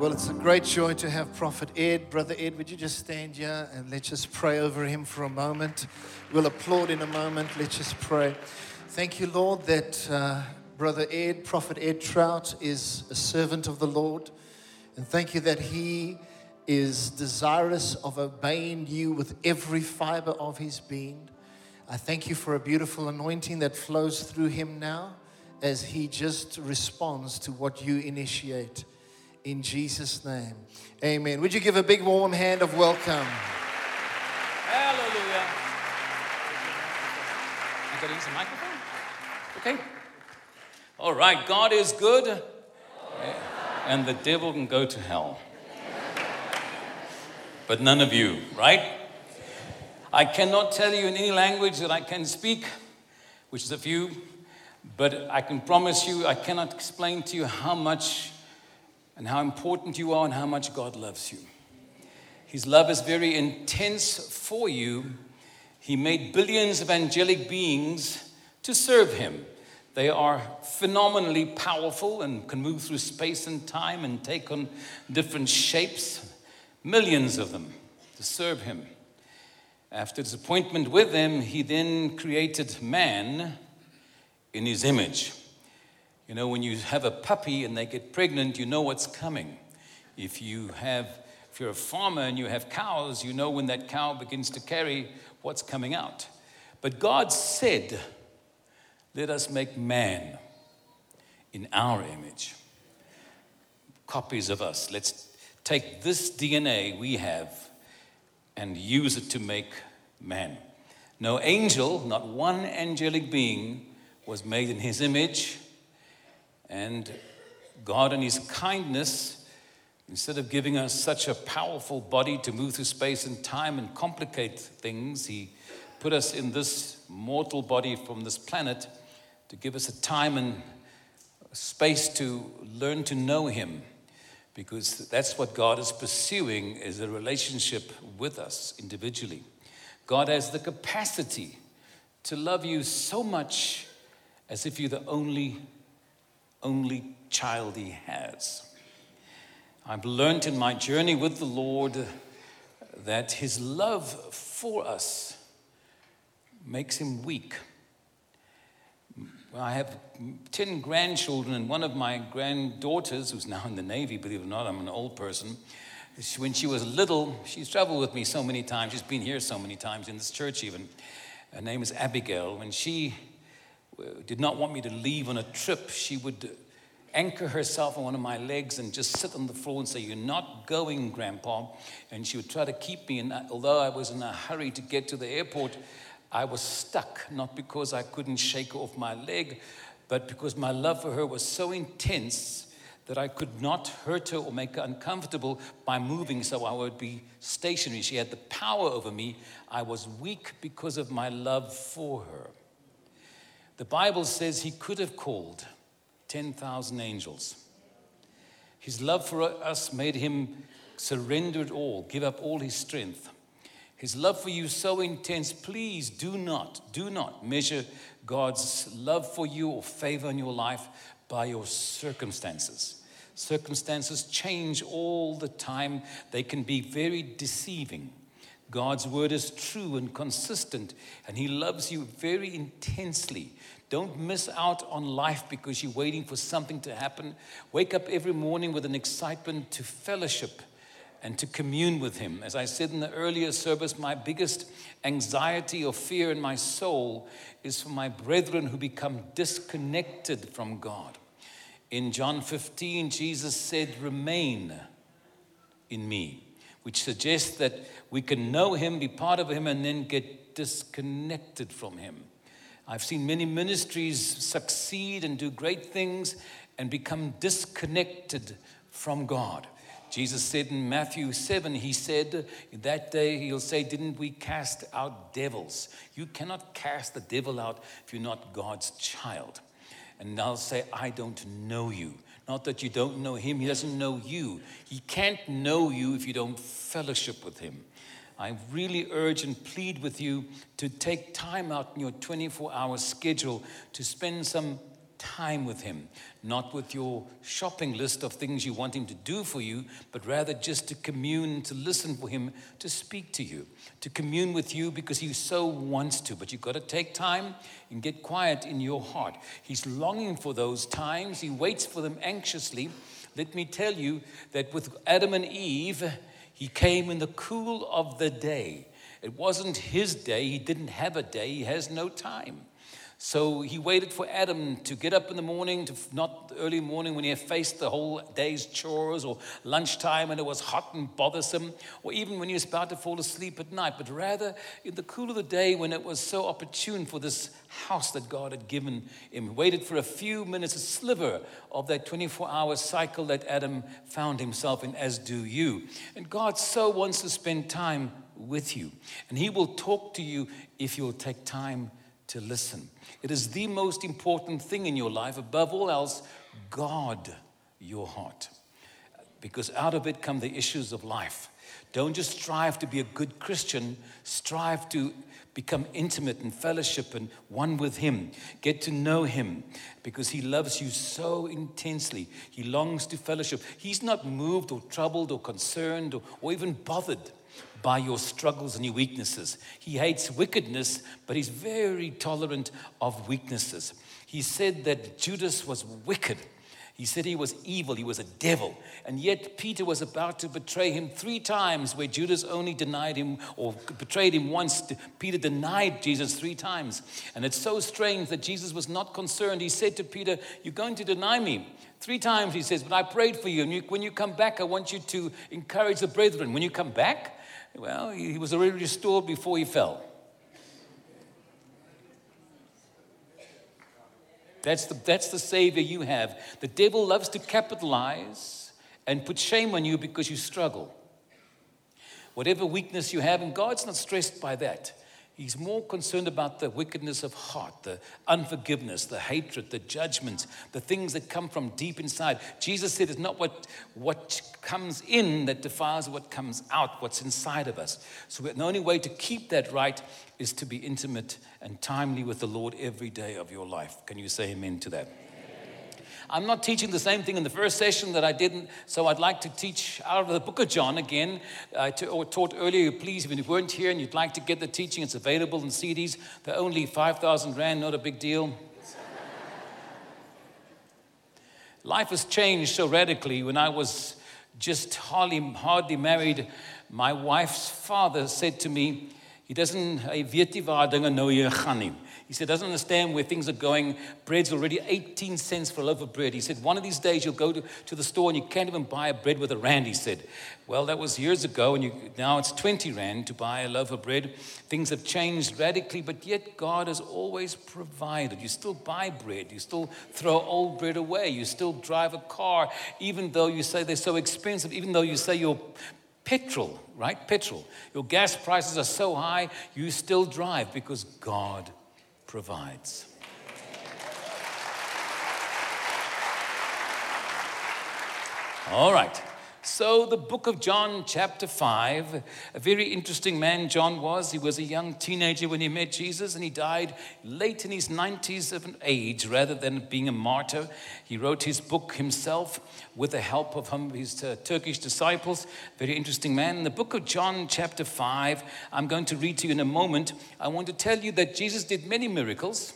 Well, it's a great joy to have Prophet Ed. Brother Ed, would you just stand here and let's just pray over him for a moment? We'll applaud in a moment. Let's just pray. Thank you, Lord, that uh, Brother Ed, Prophet Ed Traut, is a servant of the Lord. And thank you that he is desirous of obeying you with every fiber of his being. I thank you for a beautiful anointing that flows through him now as he just responds to what you initiate in Jesus' name. Amen. Would you give a big warm hand of welcome? Hallelujah. I got to use the microphone? Okay. All right, God is good, and the devil can go to hell. But none of you, right? I cannot tell you in any language that I can speak, which is a few, but I can promise you, I cannot explain to you how much and how important you are and how much God loves you. His love is very intense for you. He made billions of angelic beings to serve Him. They are phenomenally powerful and can move through space and time and take on different shapes, millions of them to serve Him. After his appointment with them, He then created man in His image. You know, when you have a puppy and they get pregnant, you know what's coming. If you have, if you're a farmer and you have cows, you know when that cow begins to carry what's coming out. But God said, Let us make man in our image, copies of us. Let's take this DNA we have and use it to make man. No angel, not one angelic being, was made in his image and God, in His kindness, instead of giving us such a powerful body to move through space and time and complicate things, He put us in this mortal body from this planet to give us a time and space to learn to know Him. Because that's what God is pursuing is a relationship with us individually. God has the capacity to love you so much as if you're the only only child he has. I've learned in my journey with the Lord that his love for us makes him weak. I have 10 grandchildren, and one of my granddaughters, who's now in the Navy, believe it or not, I'm an old person. When she was little, she's traveled with me so many times. She's been here so many times in this church, even. Her name is Abigail. When she did not want me to leave on a trip, she would anchor herself on one of my legs and just sit on the floor and say, You're not going, Grandpa. And she would try to keep me. And although I was in a hurry to get to the airport, I was stuck, not because I couldn't shake off my leg, but because my love for her was so intense that I could not hurt her or make her uncomfortable by moving, so I would be stationary. She had the power over me. I was weak because of my love for her. The Bible says he could have called 10,000 angels. His love for us made him surrender it all, give up all his strength. His love for you so intense, please do not, do not measure God's love for you or favor in your life by your circumstances. Circumstances change all the time, they can be very deceiving. God's word is true and consistent, and He loves you very intensely. Don't miss out on life because you're waiting for something to happen. Wake up every morning with an excitement to fellowship and to commune with Him. As I said in the earlier service, my biggest anxiety or fear in my soul is for my brethren who become disconnected from God. In John 15, Jesus said, Remain in me which suggests that we can know Him, be part of Him, and then get disconnected from Him. I've seen many ministries succeed and do great things and become disconnected from God. Jesus said in Matthew 7, He said, That day He'll say, Didn't we cast out devils? You cannot cast the devil out if you're not God's child. And I'll say, I don't know you. Not that you don't know him, he doesn't know you. He can't know you if you don't fellowship with him. I really urge and plead with you to take time out in your 24 hour schedule to spend some time with Him, not with your shopping list of things you want Him to do for you, but rather just to commune, to listen for Him to speak to you, to commune with you because He so wants to. But you've got to take time and get quiet in your heart. He's longing for those times, He waits for them anxiously. Let me tell you that with Adam and Eve, He came in the cool of the day. It wasn't his day. He didn't have a day. He has no time. So he waited for Adam to get up in the morning, to not early morning when he had faced the whole day's chores, or lunchtime and it was hot and bothersome, or even when he was about to fall asleep at night, but rather in the cool of the day when it was so opportune for this house that God had given him. He waited for a few minutes, a sliver of that 24 hour cycle that Adam found himself in, as do you. And God so wants to spend time with you, and he will talk to you if you'll take time to listen. It is the most important thing in your life. Above all else, guard your heart. Because out of it come the issues of life. Don't just strive to be a good Christian, strive to become intimate and fellowship and one with Him. Get to know Him because He loves you so intensely. He longs to fellowship. He's not moved or troubled or concerned or, or even bothered by your struggles and your weaknesses. He hates wickedness, but he's very tolerant of weaknesses. He said that Judas was wicked. He said he was evil, he was a devil. And yet Peter was about to betray him three times, where Judas only denied him or betrayed him once. Peter denied Jesus three times. And it's so strange that Jesus was not concerned. He said to Peter, You're going to deny me. Three times he says, But I prayed for you. And you, when you come back, I want you to encourage the brethren. When you come back, well, he was already restored before he fell. That's the, that's the Savior you have. The devil loves to capitalize and put shame on you because you struggle. Whatever weakness you have, and God's not stressed by that. He's more concerned about the wickedness of heart, the unforgiveness, the hatred, the judgment, the things that come from deep inside. Jesus said it's not what, what comes in that defiles what comes out, what's inside of us. So the only way to keep that right is to be intimate and timely with the Lord every day of your life. Can you say amen to that? I'm not teaching the same thing in the first session that I didn't, so I'd like to teach out of the book of John again. I taught earlier, please, if you weren't here and you'd like to get the teaching, it's available in CDs. They're only 5,000 Rand, not a big deal. Life has changed so radically. When I was just hardly, hardly married, my wife's father said to me, he doesn't, hy weet nie waar dinge nou hier gaan nie. He said, doesn't understand where things are going. Bread's already 18 cents for a loaf of bread. He said, one of these days you'll go to, to the store and you can't even buy a bread with a rand, he said. Well, that was years ago, and you, now it's 20 rand to buy a loaf of bread. Things have changed radically, but yet God has always provided. You still buy bread, you still throw old bread away, you still drive a car, even though you say they're so expensive, even though you say your petrol, right? Petrol. Your gas prices are so high, you still drive because God provides. All right. So, the book of John, chapter 5, a very interesting man John was. He was a young teenager when he met Jesus, and he died late in his 90s of an age rather than being a martyr. He wrote his book himself with the help of his uh, Turkish disciples. Very interesting man. In the book of John, chapter 5, I'm going to read to you in a moment. I want to tell you that Jesus did many miracles.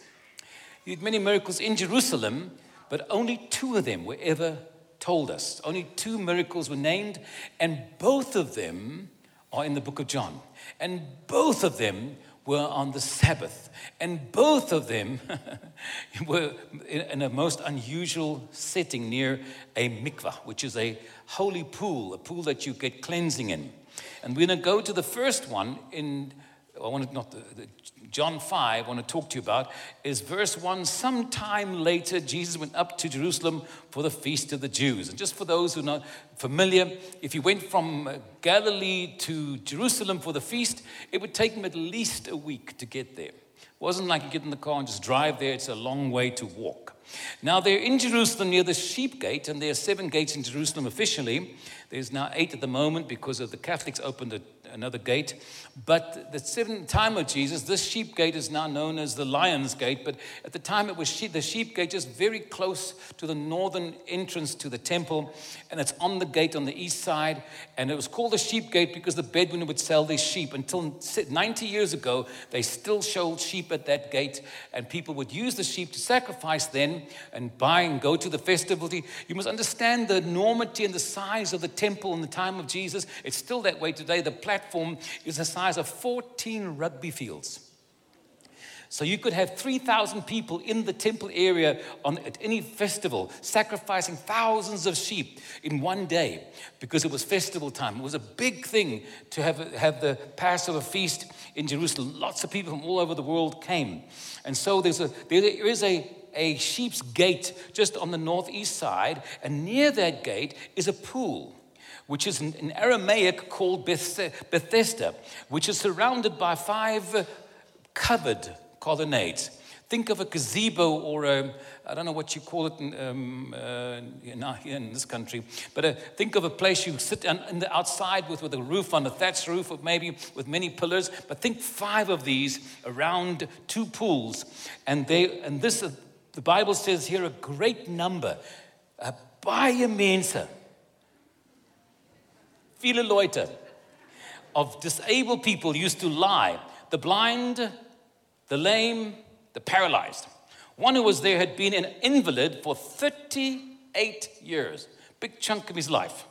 He did many miracles in Jerusalem, but only two of them were ever told us. Only two miracles were named, and both of them are in the book of John. And both of them were on the Sabbath. And both of them were in a most unusual setting near a mikvah, which is a holy pool, a pool that you get cleansing in. And we're going to go to the first one in, I want to not the, the John 5, I want to talk to you about, is verse 1. Sometime later, Jesus went up to Jerusalem for the feast of the Jews. And just for those who are not familiar, if you went from uh, Galilee to Jerusalem for the feast, it would take him at least a week to get there. It wasn't like you get in the car and just drive there, it's a long way to walk. Now, they're in Jerusalem near the sheep gate, and there are seven gates in Jerusalem officially. There's now eight at the moment because of the Catholics opened a another gate. But the time of Jesus, this sheep gate is now known as the Lion's Gate. But at the time, it was sheep, the sheep gate, just very close to the northern entrance to the temple. And it's on the gate on the east side. And it was called the sheep gate because the Bedouin would sell their sheep. Until 90 years ago, they still sold sheep at that gate. And people would use the sheep to sacrifice then and buy and go to the festival. You must understand the enormity and the size of the temple in the time of Jesus. It's still that way today. The is the size of 14 rugby fields. So you could have 3,000 people in the temple area on, at any festival, sacrificing thousands of sheep in one day because it was festival time. It was a big thing to have, have the Passover feast in Jerusalem. Lots of people from all over the world came. And so there's a, there is a, a sheep's gate just on the northeast side, and near that gate is a pool which is in Aramaic called Bethesda, which is surrounded by five covered colonnades. Think of a gazebo or a, I don't know what you call it in, um, uh, here in this country, but uh, think of a place you sit on, the outside with, with a roof on a thatched roof, or maybe with many pillars. But think five of these around two pools, and they and this uh, the Bible says here a great number, uh, baie mense viele Leute of disabled people used to lie the blind, the lame, the paralyzed. One who was there had been an invalid for 38 years, big chunk of his life.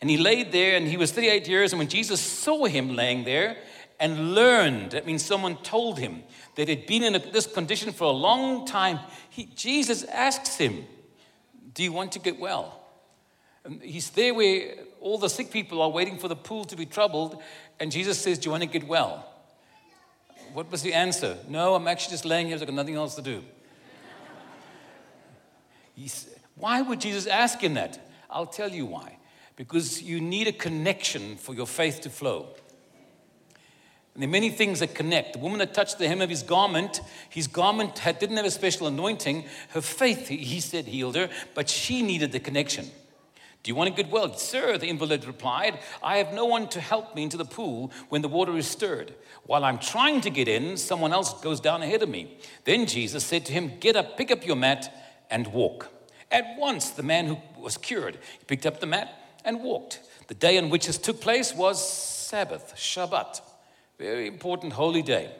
And he laid there and he was 38 years. And when Jesus saw him laying there and learned, that means someone told him that he'd been in a, this condition for a long time, he, Jesus asks him, Do you want to get well? And he's there where all the sick people are waiting for the pool to be troubled, and Jesus says, Do you want to get well? What was the answer? No, I'm actually just laying here, I've got nothing else to do. He's, why would Jesus ask him that? I'll tell you why. Because you need a connection for your faith to flow. And there are many things that connect. The woman that touched the hem of his garment, his garment had, didn't have a special anointing. Her faith, he said, healed her, but she needed the connection. Do you want a good well? Sir, the invalid replied, I have no one to help me into the pool when the water is stirred. While I'm trying to get in, someone else goes down ahead of me. Then Jesus said to him, Get up, pick up your mat, and walk. At once, the man who was cured he picked up the mat and walked. The day on which this took place was Sabbath, Shabbat, very important holy day.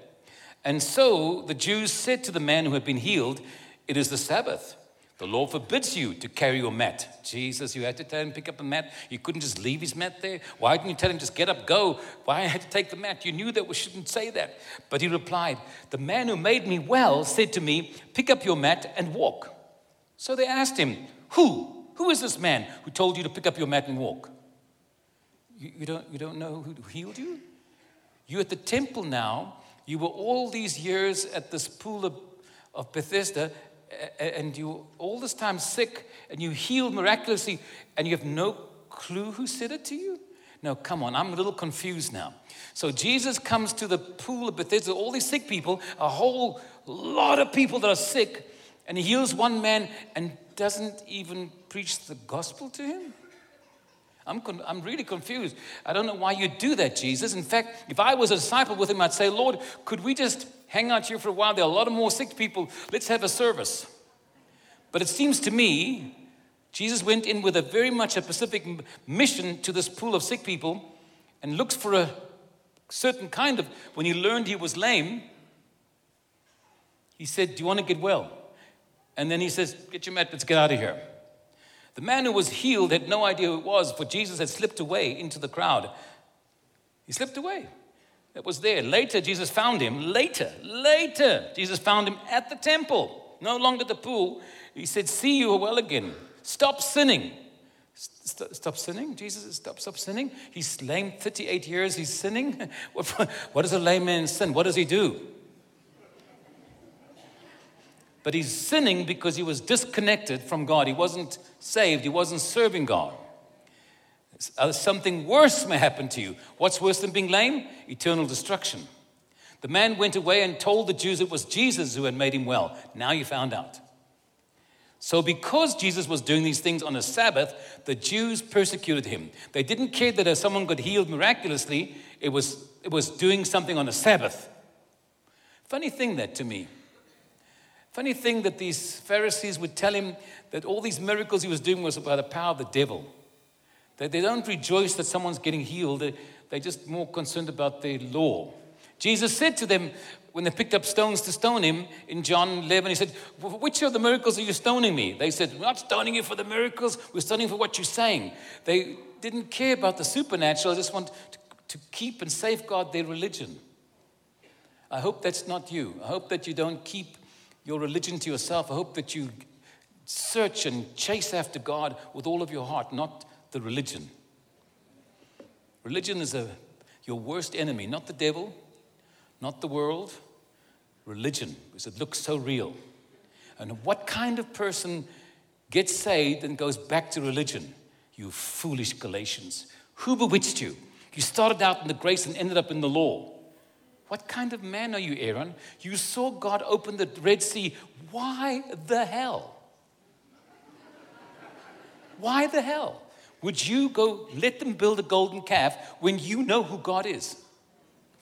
And so the Jews said to the man who had been healed, It is the Sabbath. The law forbids you to carry your mat. Jesus, you had to tell him pick up a mat. You couldn't just leave his mat there. Why didn't you tell him just get up, go? Why had to take the mat? You knew that we shouldn't say that. But he replied, The man who made me well said to me, Pick up your mat and walk. So they asked him, Who? Who is this man who told you to pick up your mat and walk? You, you don't, you don't know who healed you? You're at the temple now. You were all these years at this pool of, of Bethesda, and you all this time sick and you healed miraculously and you have no clue who said it to you? No, come on, I'm a little confused now. So Jesus comes to the pool of Bethesda, all these sick people, a whole lot of people that are sick, and he heals one man and doesn't even preach the gospel to him? I'm, con- I'm really confused. I don't know why you do that, Jesus. In fact, if I was a disciple with him, I'd say, Lord, could we just hang out here for a while? There are a lot of more sick people. Let's have a service. But it seems to me, Jesus went in with a very much a specific mission to this pool of sick people and looks for a certain kind of, when he learned he was lame, he said, Do you want to get well? And then he says, Get your mat, let's get out of here. The man who was healed had no idea who it was, for Jesus had slipped away into the crowd. He slipped away. It was there. Later, Jesus found him. Later, later, Jesus found him at the temple, no longer the pool. He said, See, you are well again. Stop sinning. Stop, stop sinning? Jesus, stop, stop sinning? He's lame 38 years, he's sinning. What, what does a lame man sin? What does he do? But he's sinning because he was disconnected from God. He wasn't saved, he wasn't serving God. Uh, something worse may happen to you. What's worse than being lame? Eternal destruction. The man went away and told the Jews it was Jesus who had made him well. Now you found out. So, because Jesus was doing these things on a Sabbath, the Jews persecuted him. They didn't care that if someone got healed miraculously, it was, it was doing something on a Sabbath. Funny thing that to me. Funny thing that these Pharisees would tell him that all these miracles he was doing was by the power of the devil. That they don't rejoice that someone's getting healed, they're just more concerned about their law. Jesus said to them, when they picked up stones to stone him in John 11, he said, Which of the miracles are you stoning me? They said, We're not stoning you for the miracles, we're stoning for what you're saying. They didn't care about the supernatural, they just want to, to keep and safeguard their religion. I hope that's not you. I hope that you don't keep your religion to yourself. I hope that you search and chase after God with all of your heart, not the religion. Religion is a, your worst enemy, not the devil, not the world, religion, because it looks so real. And what kind of person gets saved and goes back to religion? You foolish Galatians. Who bewitched you? You started out in the grace and ended up in the law. What kind of man are you, Aaron? You saw God open the Red Sea. Why the hell? Why the hell would you go let them build a golden calf when you know who God is?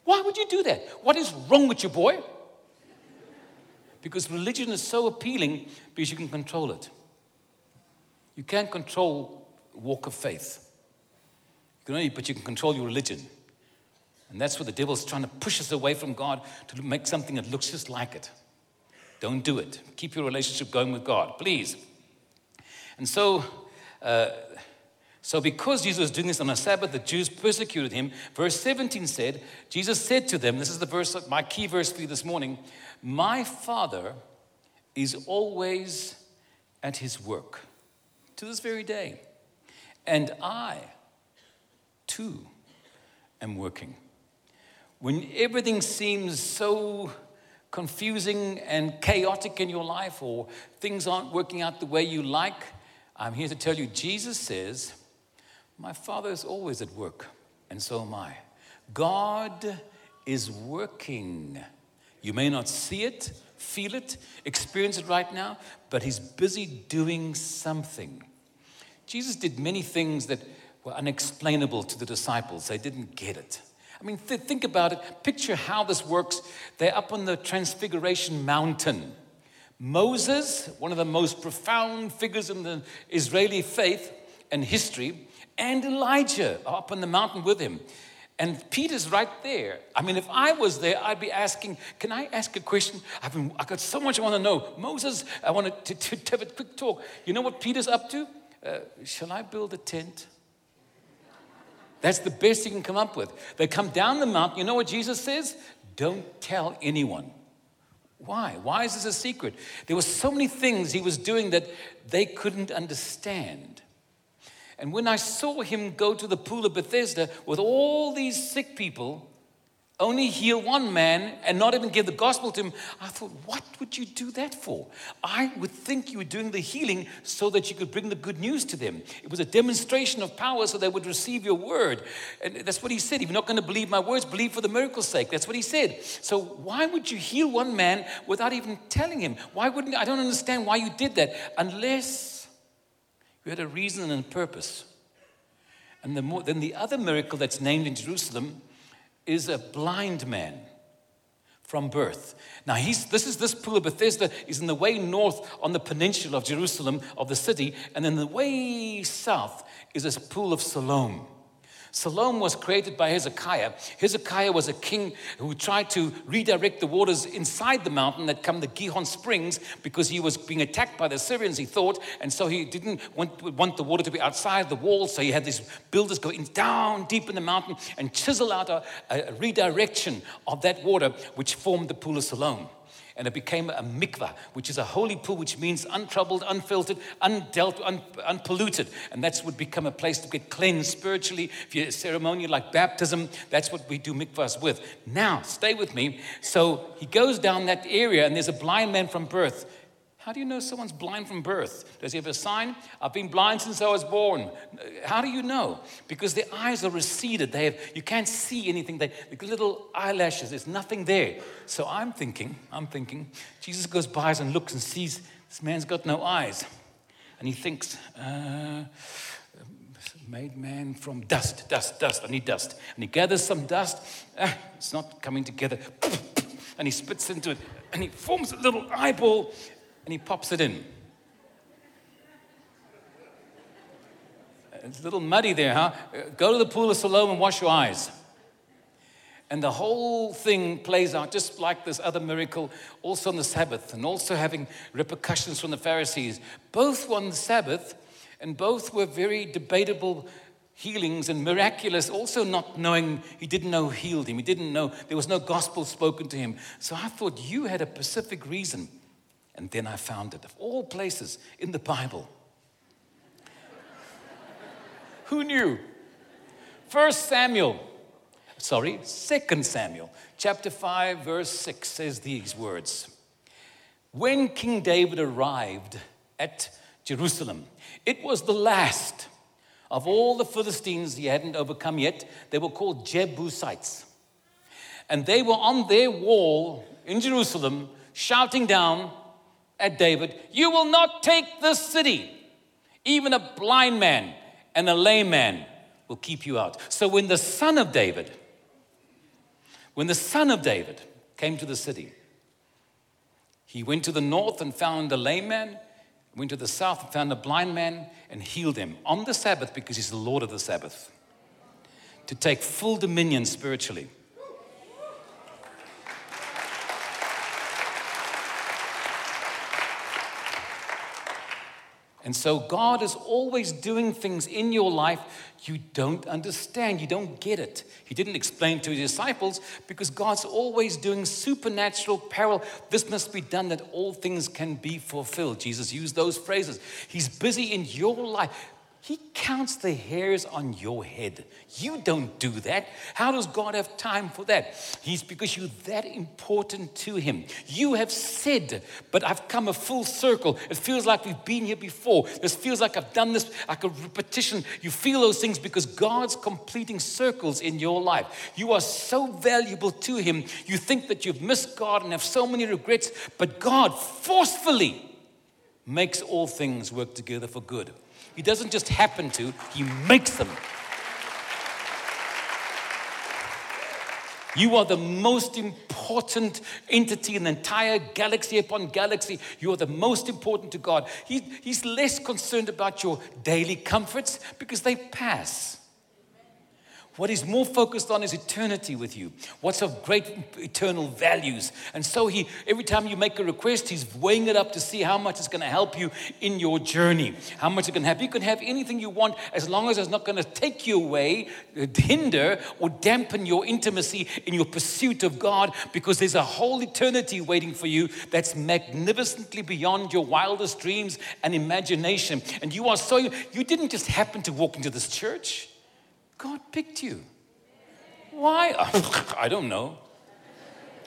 Why would you do that? What is wrong with you, boy? Because religion is so appealing because you can control it. You can't control walk of faith. You can only, but you can control your religion. And that's what the devil's trying to push us away from God to make something that looks just like it. Don't do it. Keep your relationship going with God, please. And so, uh, so, because Jesus was doing this on a Sabbath, the Jews persecuted him. Verse 17 said, Jesus said to them, This is the verse, my key verse for you this morning My Father is always at his work to this very day, and I too am working. When everything seems so confusing and chaotic in your life, or things aren't working out the way you like, I'm here to tell you Jesus says, my Father is always at work, and so am I. God is working. You may not see it, feel it, experience it right now, but He's busy doing something. Jesus did many things that were unexplainable to the disciples, they didn't get it. I mean, th- think about it. Picture how this works. They're up on the Transfiguration Mountain. Moses, one of the most profound figures in the Israeli faith and history, and Elijah up on the mountain with him. And Peter's right there. I mean, if I was there, I'd be asking, Can I ask a question? I've, been, I've got so much I want to know. Moses, I want to, to, to have a quick talk. You know what Peter's up to? Uh, shall I build a tent? That's the best he can come up with. They come down the mountain. You know what Jesus says? Don't tell anyone. Why? Why is this a secret? There were so many things he was doing that they couldn't understand. And when I saw him go to the pool of Bethesda with all these sick people, only heal one man and not even give the gospel to him, I thought, what would you do that for? I would think you were doing the healing so that you could bring the good news to them. It was a demonstration of power so they would receive your word. And that's what he said. If you're not going to believe my words, believe for the miracle's sake. That's what he said. So why would you heal one man without even telling him? Why wouldn't I don't understand why you did that unless had a reason and a purpose. And the more, then the other miracle that's named in Jerusalem is a blind man from birth. Now, he's, this is this pool of Bethesda is in the way north on the peninsula of Jerusalem, of the city, and then the way south is this pool of Siloam. Siloam was created by Hezekiah. Hezekiah was a king who tried to redirect the waters inside the mountain that come the Gihon Springs because he was being attacked by the Syrians, he thought, and so he didn't want, want the water to be outside the walls. So he had these builders go in down deep in the mountain and chisel out a, a redirection of that water, which formed the pool of Siloam and it became a mikvah, which is a holy pool, which means untroubled, unfiltered, undealt, un, unpolluted. And that's would become a place to get cleansed spiritually. If you're a ceremony like baptism, that's what we do mikvahs with. Now, stay with me. So he goes down that area, and there's a blind man from birth. How do you know someone's blind from birth? Does he have a sign? I've been blind since I was born. How do you know? Because their eyes are receded. They have, you can't see anything. They, the little eyelashes, there's nothing there. So I'm thinking, I'm thinking, Jesus goes by and looks and sees This man's got no eyes. And he thinks, uh, made man from dust, dust, dust. I need dust. And he gathers some dust. Ah, it's not coming together. And he spits into it. And he forms a little eyeball and he pops it in. It's a little muddy there, huh? Go to the pool of Siloam and wash your eyes. And the whole thing plays out just like this other miracle, also on the Sabbath, and also having repercussions from the Pharisees. Both were on the Sabbath, and both were very debatable healings and miraculous, also not knowing he didn't know healed him. He didn't know, there was no gospel spoken to him. So I thought you had a specific reason. And then I found it, of all places in the Bible. Who knew? First Samuel sorry, Second Samuel chapter 5 verse 6 says these words. When King David arrived at Jerusalem, it was the last of all the Philistines he hadn't overcome yet. They were called Jebusites. And they were on their wall in Jerusalem shouting down at David, You will not take this city. Even a blind man and a lame man will keep you out. So when the son of David, when the son of David came to the city, he went to the north and found a lame man, went to the south and found a blind man and healed him on the Sabbath because he's the Lord of the Sabbath. To take full dominion spiritually. And so God is always doing things in your life you don't understand. You don't get it. He didn't explain to his disciples because God's always doing supernatural parallel. This must be done that all things can be fulfilled. Jesus used those phrases. He's busy in your life. He counts the hairs on your head. You don't do that. How does God have time for that? He's because you're that important to Him. You have said, but I've come a full circle. It feels like we've been here before. This feels like I've done this like a repetition. You feel those things because God's completing circles in your life. You are so valuable to Him. You think that you've missed God and have so many regrets, but God forcefully makes all things work together for good. He doesn't just happen to, He makes them. You are the most important entity in the entire galaxy upon galaxy. You are the most important to God. He, he's less concerned about your daily comforts because they pass. What he's more focused on is eternity with you. What's of great eternal values. And so he, every time you make a request, he's weighing it up to see how much it's going to help you in your journey. How much it can help. You can have anything you want as long as it's not going to take you away, uh, hinder, or dampen your intimacy in your pursuit of God because there's a whole eternity waiting for you that's magnificently beyond your wildest dreams and imagination. And you are so, you didn't just happen to walk into this church. God picked you. Why? I don't know.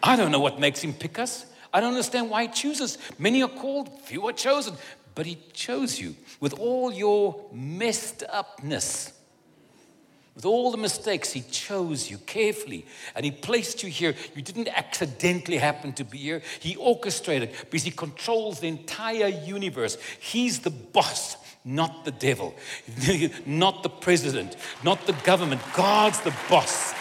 I don't know what makes him pick us. I don't understand why he chooses. Many are called, few are chosen. But he chose you with all your messed upness. With all the mistakes, he chose you carefully and he placed you here. You didn't accidentally happen to be here. He orchestrated because he controls the entire universe. He's the boss not the devil, not the president, not the government. God's the boss.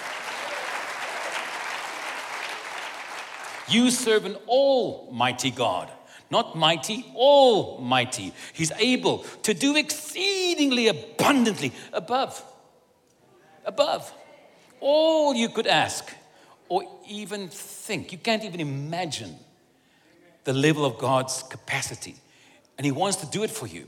You serve an almighty God, not mighty, almighty. He's able to do exceedingly abundantly above, above all you could ask or even think. You can't even imagine the level of God's capacity. And He wants to do it for you.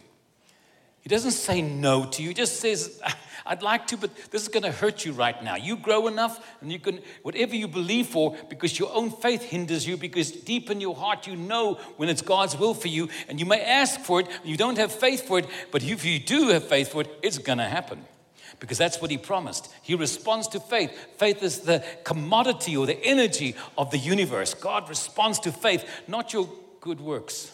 He doesn't say no to you. He just says, I'd like to, but this is going to hurt you right now. You grow enough and you can, whatever you believe for, because your own faith hinders you, because deep in your heart you know when it's God's will for you, and you may ask for it, you don't have faith for it, but if you do have faith for it, it's going to happen. Because that's what he promised. He responds to faith. Faith is the commodity or the energy of the universe. God responds to faith, not your good works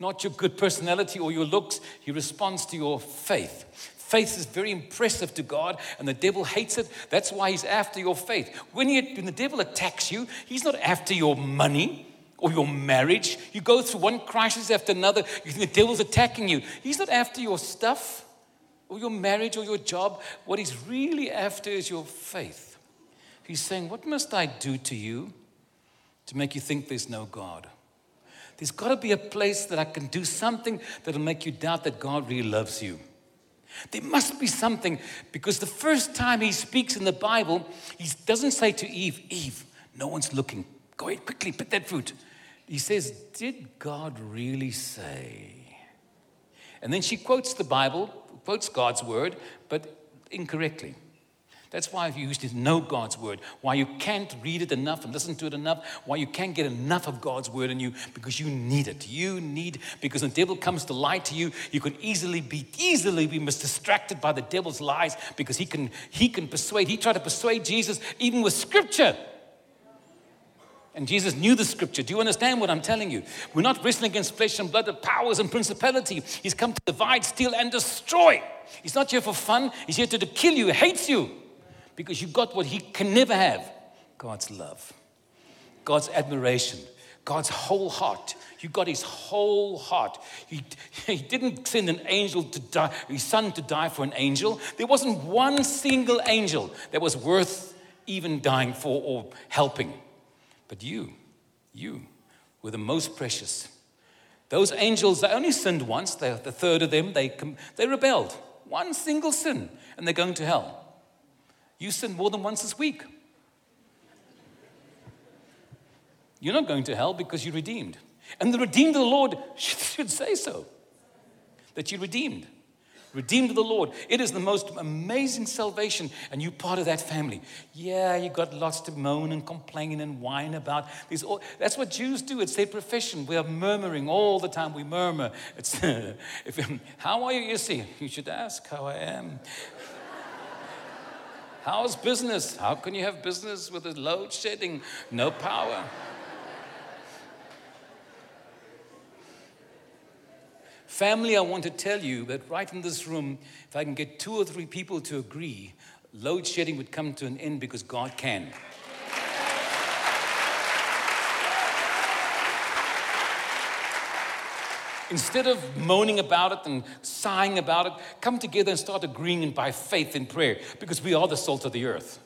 not your good personality or your looks. He responds to your faith. Faith is very impressive to God, and the devil hates it. That's why he's after your faith. When, he, when the devil attacks you, he's not after your money or your marriage. You go through one crisis after another. You think the devil's attacking you. He's not after your stuff or your marriage or your job. What he's really after is your faith. He's saying, What must I do to you to make you think there's no God? There's got to be a place that I can do something that'll make you doubt that God really loves you. There must be something because the first time he speaks in the Bible, he doesn't say to Eve, Eve, no one's looking. Go ahead quickly, pick that fruit. He says, Did God really say? And then she quotes the Bible, quotes God's word, but incorrectly. That's why you used to know God's word, why you can't read it enough and listen to it enough, why you can't get enough of God's word in you, because you need it. You need, because when the devil comes to lie to you, you can easily be easily be misdistracted by the devil's lies because he can he can persuade, he tried to persuade Jesus even with scripture. And Jesus knew the scripture. Do you understand what I'm telling you? We're not wrestling against flesh and blood, but powers and principality. He's come to divide, steal, and destroy. He's not here for fun. He's here to, to kill you. He hates you because you got what he can never have God's love, God's admiration, God's whole heart. You got his whole heart. He, he didn't send an angel to die, his son to die for an angel. There wasn't one single angel that was worth even dying for or helping. But you, you were the most precious. Those angels, they only sinned once. They, the third of them, they, they rebelled. One single sin, and they're going to hell. You sin more than once this week. You're not going to hell because you're redeemed. And the redeemed of the Lord should say so that you're redeemed. Redeemed of the Lord. It is the most amazing salvation, and you're part of that family. Yeah, you got lots to moan and complain and whine about. These all, that's what Jews do. It's their profession. We are murmuring all the time. We murmur. It's, if, how are you? You see, you should ask how I am. How's business? How can you have business with a load shedding? No power. Family, I want to tell you that right in this room, if I can get two or three people to agree, load shedding would come to an end because God can. Instead of moaning about it and sighing about it, come together and start agreeing by faith in prayer because we are the salt of the earth.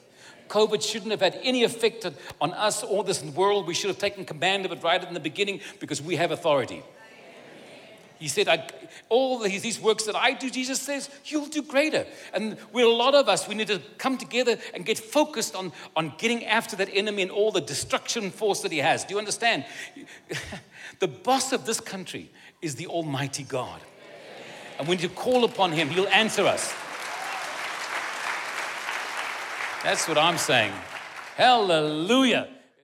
COVID shouldn't have had any effect on us or this world. We should have taken command of it right in the beginning because we have authority. He said, All these, works that I do, Jesus says, you'll do greater. And we're a lot of us, we need to come together and get focused on, on getting after that enemy and all the destruction force that he has. Do you understand? the boss of this country is the Almighty God. And when you call upon Him, He'll answer us. That's what I'm saying. Hallelujah.